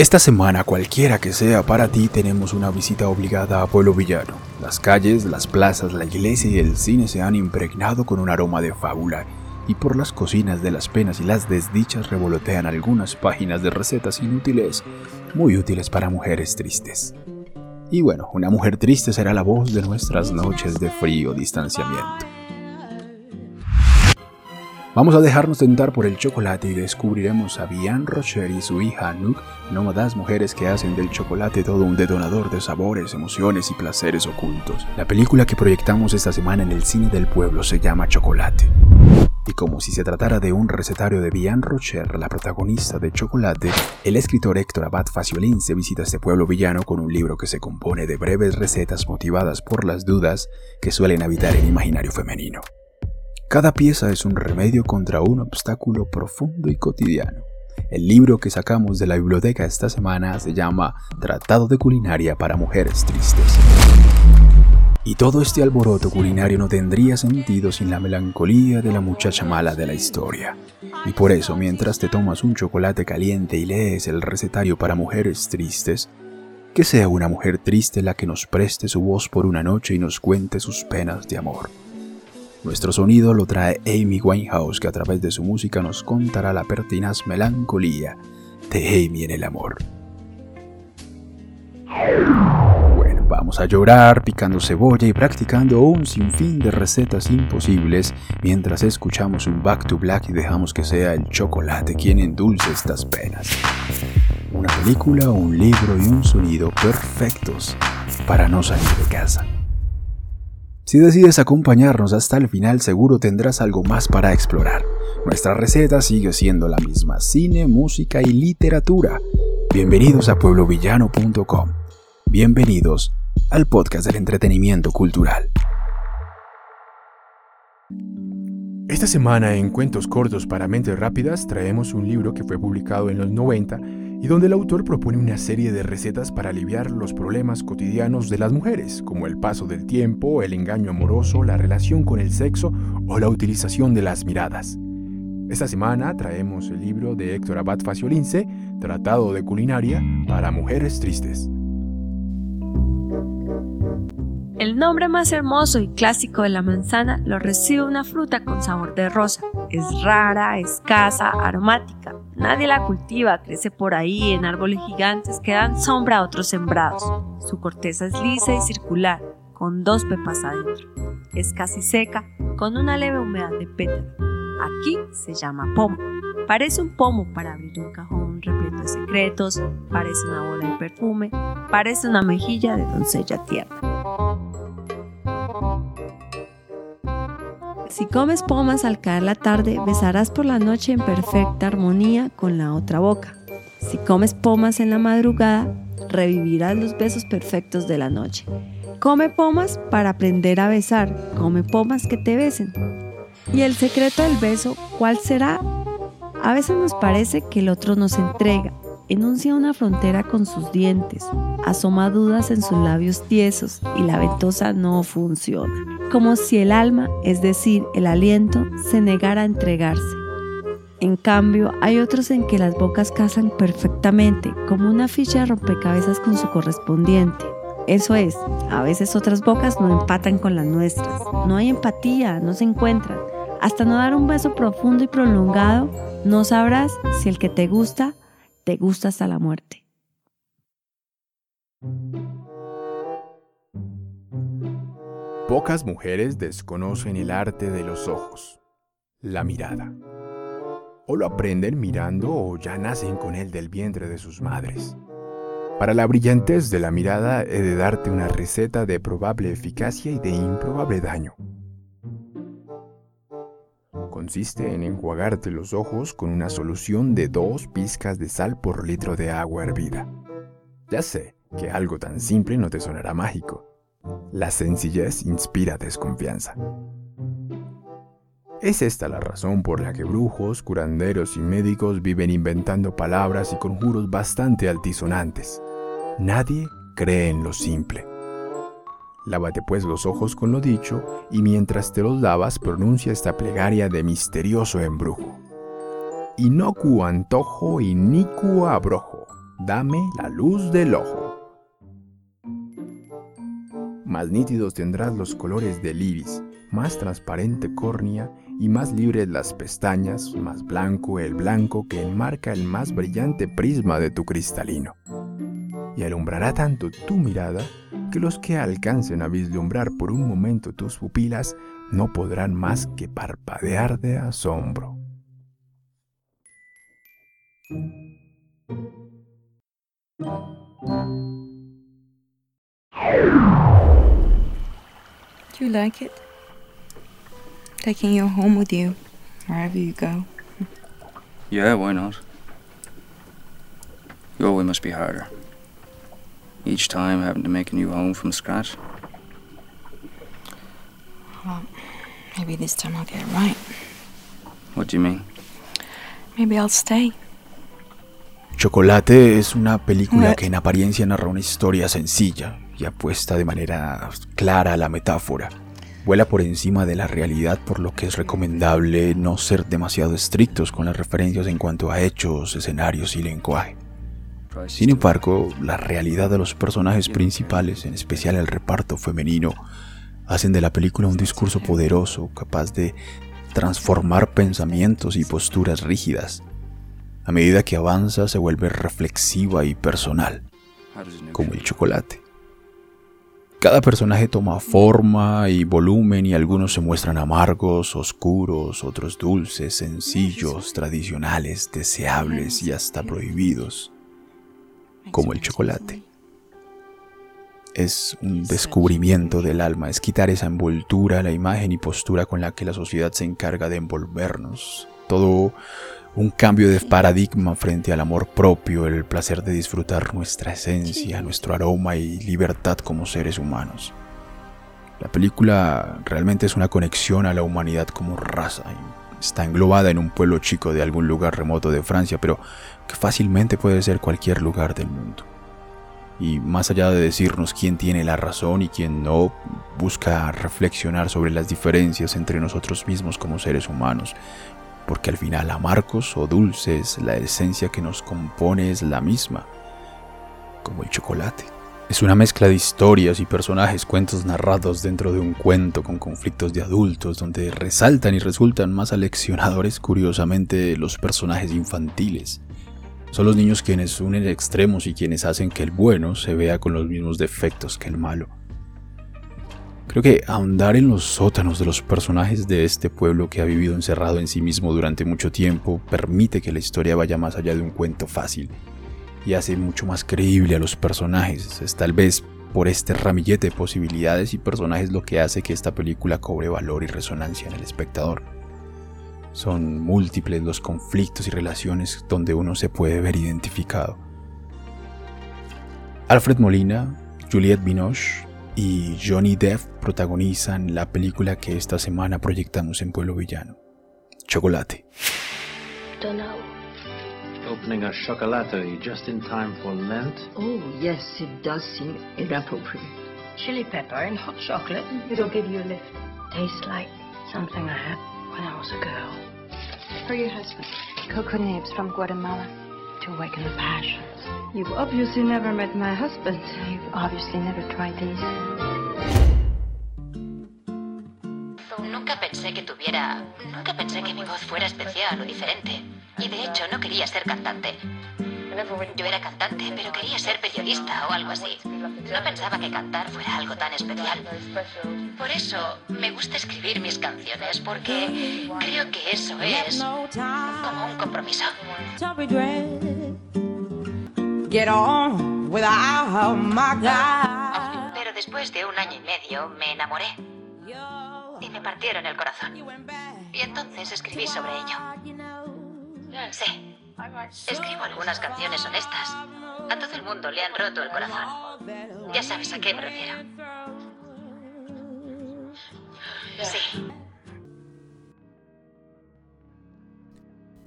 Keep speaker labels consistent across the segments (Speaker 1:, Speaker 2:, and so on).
Speaker 1: Esta semana, cualquiera que sea para ti, tenemos una visita obligada a Pueblo Villano. Las calles, las plazas, la iglesia y el cine se han impregnado con un aroma de fábula, y por las cocinas de las penas y las desdichas revolotean algunas páginas de recetas inútiles, muy útiles para mujeres tristes. Y bueno, una mujer triste será la voz de nuestras noches de frío distanciamiento. Vamos a dejarnos tentar por el chocolate y descubriremos a Bian Rocher y su hija Anouk, nómadas mujeres que hacen del chocolate todo un detonador de sabores, emociones y placeres ocultos. La película que proyectamos esta semana en el cine del pueblo se llama Chocolate. Y como si se tratara de un recetario de Bian Rocher, la protagonista de Chocolate, el escritor Héctor Abad Faciolín se visita este pueblo villano con un libro que se compone de breves recetas motivadas por las dudas que suelen habitar el imaginario femenino. Cada pieza es un remedio contra un obstáculo profundo y cotidiano. El libro que sacamos de la biblioteca esta semana se llama Tratado de Culinaria para Mujeres Tristes. Y todo este alboroto culinario no tendría sentido sin la melancolía de la muchacha mala de la historia. Y por eso, mientras te tomas un chocolate caliente y lees el recetario para mujeres tristes, que sea una mujer triste la que nos preste su voz por una noche y nos cuente sus penas de amor. Nuestro sonido lo trae Amy Winehouse, que a través de su música nos contará la pertinaz melancolía de Amy en el amor. Bueno, vamos a llorar picando cebolla y practicando un sinfín de recetas imposibles mientras escuchamos un Back to Black y dejamos que sea el chocolate quien endulce estas penas. Una película, un libro y un sonido perfectos para no salir de casa. Si decides acompañarnos hasta el final seguro tendrás algo más para explorar. Nuestra receta sigue siendo la misma, cine, música y literatura. Bienvenidos a pueblovillano.com. Bienvenidos al podcast del entretenimiento cultural.
Speaker 2: Esta semana en Cuentos Cortos para Mentes Rápidas traemos un libro que fue publicado en los 90 y donde el autor propone una serie de recetas para aliviar los problemas cotidianos de las mujeres, como el paso del tiempo, el engaño amoroso, la relación con el sexo o la utilización de las miradas. Esta semana traemos el libro de Héctor Abad Faciolince, Tratado de Culinaria para Mujeres Tristes.
Speaker 3: El nombre más hermoso y clásico de la manzana lo recibe una fruta con sabor de rosa. Es rara, escasa, aromática. Nadie la cultiva, crece por ahí en árboles gigantes que dan sombra a otros sembrados. Su corteza es lisa y circular, con dos pepas adentro. Es casi seca, con una leve humedad de pétalo. Aquí se llama pomo. Parece un pomo para abrir un cajón repleto de secretos, parece una bola de perfume, parece una mejilla de doncella tierna. Si comes pomas al caer la tarde, besarás por la noche en perfecta armonía con la otra boca. Si comes pomas en la madrugada, revivirás los besos perfectos de la noche. Come pomas para aprender a besar, come pomas que te besen. ¿Y el secreto del beso cuál será? A veces nos parece que el otro nos entrega, enuncia una frontera con sus dientes, asoma dudas en sus labios tiesos y la ventosa no funciona como si el alma, es decir, el aliento, se negara a entregarse. En cambio, hay otros en que las bocas casan perfectamente, como una ficha de rompecabezas con su correspondiente. Eso es, a veces otras bocas no empatan con las nuestras. No hay empatía, no se encuentran. Hasta no dar un beso profundo y prolongado, no sabrás si el que te gusta, te gusta hasta la muerte.
Speaker 2: Pocas mujeres desconocen el arte de los ojos, la mirada. O lo aprenden mirando o ya nacen con él del vientre de sus madres. Para la brillantez de la mirada he de darte una receta de probable eficacia y de improbable daño. Consiste en enjuagarte los ojos con una solución de dos pizcas de sal por litro de agua hervida. Ya sé que algo tan simple no te sonará mágico, la sencillez inspira desconfianza. Es esta la razón por la que brujos, curanderos y médicos viven inventando palabras y conjuros bastante altisonantes. Nadie cree en lo simple. Lávate pues los ojos con lo dicho y mientras te los lavas pronuncia esta plegaria de misterioso embrujo. Inocuo antojo y nicuo abrojo, Dame la luz del ojo. Más nítidos tendrás los colores del iris, más transparente córnea y más libres las pestañas, más blanco el blanco que enmarca el más brillante prisma de tu cristalino. Y alumbrará tanto tu mirada que los que alcancen a vislumbrar por un momento tus pupilas no podrán más que parpadear de asombro.
Speaker 4: You like it? Taking you home with you, wherever you go.
Speaker 5: Yeah, why not? Your way must be harder. Each time having to make a new home from scratch.
Speaker 4: Well, maybe this time I'll get it right.
Speaker 5: What do you mean?
Speaker 4: Maybe I'll stay.
Speaker 1: Chocolate es una película que en apariencia narra una historia sencilla y apuesta de manera clara a la metáfora. Vuela por encima de la realidad por lo que es recomendable no ser demasiado estrictos con las referencias en cuanto a hechos, escenarios y lenguaje. Sin embargo, la realidad de los personajes principales, en especial el reparto femenino, hacen de la película un discurso poderoso capaz de transformar pensamientos y posturas rígidas. A medida que avanza se vuelve reflexiva y personal, como el chocolate. Cada personaje toma forma y volumen y algunos se muestran amargos, oscuros, otros dulces, sencillos, tradicionales, deseables y hasta prohibidos, como el chocolate. Es un descubrimiento del alma, es quitar esa envoltura, la imagen y postura con la que la sociedad se encarga de envolvernos. Todo un cambio de paradigma frente al amor propio, el placer de disfrutar nuestra esencia, nuestro aroma y libertad como seres humanos. La película realmente es una conexión a la humanidad como raza. Está englobada en un pueblo chico de algún lugar remoto de Francia, pero que fácilmente puede ser cualquier lugar del mundo. Y más allá de decirnos quién tiene la razón y quién no, busca reflexionar sobre las diferencias entre nosotros mismos como seres humanos, porque al final amargos o dulces, la esencia que nos compone es la misma, como el chocolate. Es una mezcla de historias y personajes, cuentos narrados dentro de un cuento con conflictos de adultos, donde resaltan y resultan más aleccionadores curiosamente los personajes infantiles. Son los niños quienes unen extremos y quienes hacen que el bueno se vea con los mismos defectos que el malo. Creo que ahondar en los sótanos de los personajes de este pueblo que ha vivido encerrado en sí mismo durante mucho tiempo permite que la historia vaya más allá de un cuento fácil y hace mucho más creíble a los personajes. Es tal vez por este ramillete de posibilidades y personajes lo que hace que esta película cobre valor y resonancia en el espectador. Son múltiples los conflictos y relaciones donde uno se puede ver identificado. Alfred Molina, Juliette Binoche y Johnny Depp protagonizan la película que esta semana proyectamos en Pueblo Villano. Chocolate.
Speaker 6: Opening a chocolaterie just in time for Lent.
Speaker 7: Oh, yes, it does seem inappropriate. Chili pepper and hot chocolate. It'll give you a lift. Tastes like something I had when I was a girl.
Speaker 8: For your husband. Cocoa nibs from Guatemala.
Speaker 7: To awaken the passions.
Speaker 8: You've obviously never met my husband.
Speaker 7: You've obviously never tried these.
Speaker 9: Nunca pensé que tuviera... Nunca pensé que mi voz fuera especial o diferente. Y de hecho no quería ser cantante. Yo era cantante, pero quería ser periodista o algo así. No pensaba que cantar fuera algo tan especial. Por eso me gusta escribir mis canciones, porque creo que eso es como un compromiso. Pero después de un año y medio me enamoré y me partieron el corazón. Y entonces escribí sobre ello. Sí, escribo algunas canciones honestas. A todo el mundo le han roto el corazón. Ya sabes a qué me refiero. Sí.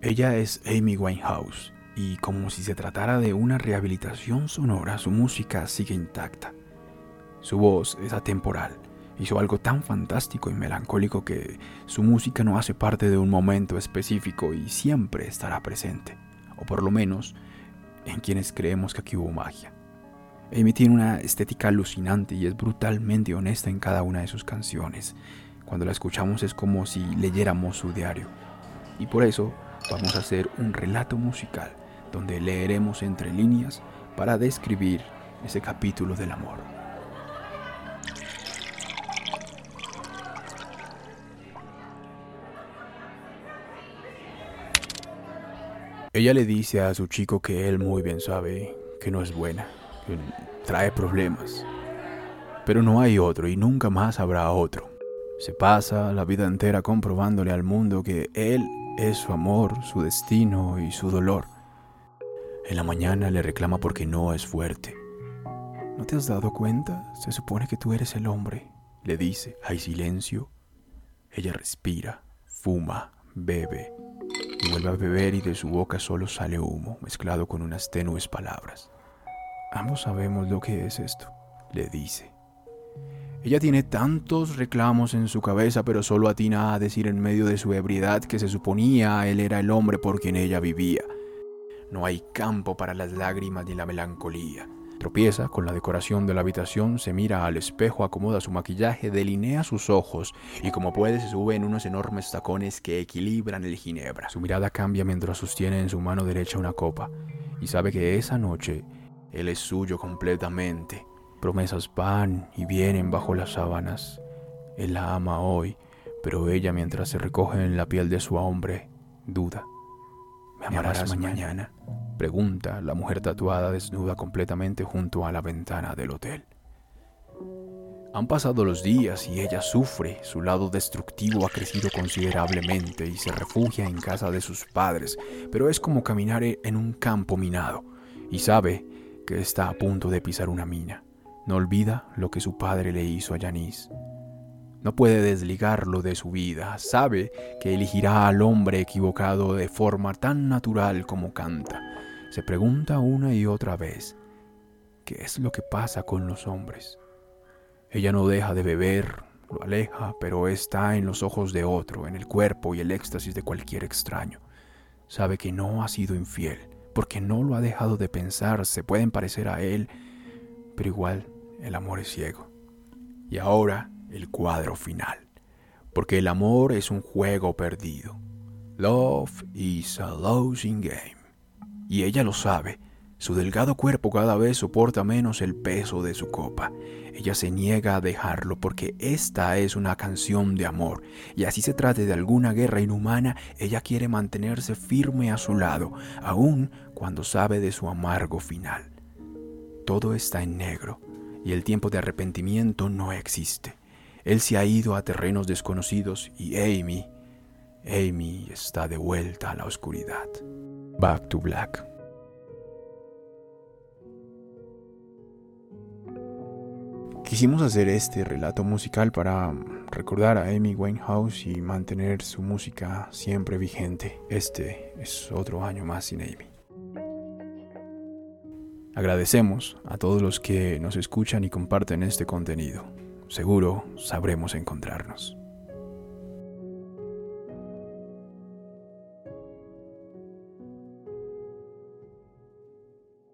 Speaker 1: Ella es Amy Winehouse y como si se tratara de una rehabilitación sonora, su música sigue intacta. Su voz es atemporal. Hizo algo tan fantástico y melancólico que su música no hace parte de un momento específico y siempre estará presente. O por lo menos, en quienes creemos que aquí hubo magia. Amy una estética alucinante y es brutalmente honesta en cada una de sus canciones. Cuando la escuchamos es como si leyéramos su diario. Y por eso vamos a hacer un relato musical donde leeremos entre líneas para describir ese capítulo del amor. Ella le dice a su chico que él muy bien sabe que no es buena, que trae problemas. Pero no hay otro y nunca más habrá otro. Se pasa la vida entera comprobándole al mundo que él es su amor, su destino y su dolor. En la mañana le reclama porque no es fuerte. ¿No te has dado cuenta? Se supone que tú eres el hombre, le dice. Hay silencio. Ella respira, fuma, bebe y vuelve a beber y de su boca solo sale humo mezclado con unas tenues palabras. Ambos sabemos lo que es esto, le dice. Ella tiene tantos reclamos en su cabeza, pero solo atina a decir en medio de su ebriedad que se suponía él era el hombre por quien ella vivía. No hay campo para las lágrimas ni la melancolía. Tropieza con la decoración de la habitación, se mira al espejo, acomoda su maquillaje, delinea sus ojos y como puede se sube en unos enormes tacones que equilibran el ginebra. Su mirada cambia mientras sostiene en su mano derecha una copa y sabe que esa noche él es suyo completamente. Promesas van y vienen bajo las sábanas. Él la ama hoy, pero ella mientras se recoge en la piel de su hombre, duda. ¿Me amarás, mañana? Pregunta la mujer tatuada desnuda completamente junto a la ventana del hotel. Han pasado los días y ella sufre, su lado destructivo ha crecido considerablemente y se refugia en casa de sus padres, pero es como caminar en un campo minado y sabe que está a punto de pisar una mina. No olvida lo que su padre le hizo a Yanis. No puede desligarlo de su vida. Sabe que elegirá al hombre equivocado de forma tan natural como canta. Se pregunta una y otra vez, ¿qué es lo que pasa con los hombres? Ella no deja de beber, lo aleja, pero está en los ojos de otro, en el cuerpo y el éxtasis de cualquier extraño. Sabe que no ha sido infiel, porque no lo ha dejado de pensar, se pueden parecer a él, pero igual el amor es ciego. Y ahora el cuadro final, porque el amor es un juego perdido. Love is a losing game. Y ella lo sabe. Su delgado cuerpo cada vez soporta menos el peso de su copa. Ella se niega a dejarlo porque esta es una canción de amor, y así se trate de alguna guerra inhumana, ella quiere mantenerse firme a su lado, aun cuando sabe de su amargo final. Todo está en negro, y el tiempo de arrepentimiento no existe. Él se ha ido a terrenos desconocidos y Amy, Amy está de vuelta a la oscuridad. Back to Black. Quisimos hacer este relato musical para recordar a Amy Winehouse y mantener su música siempre vigente. Este es otro año más sin Amy. Agradecemos a todos los que nos escuchan y comparten este contenido. Seguro sabremos encontrarnos.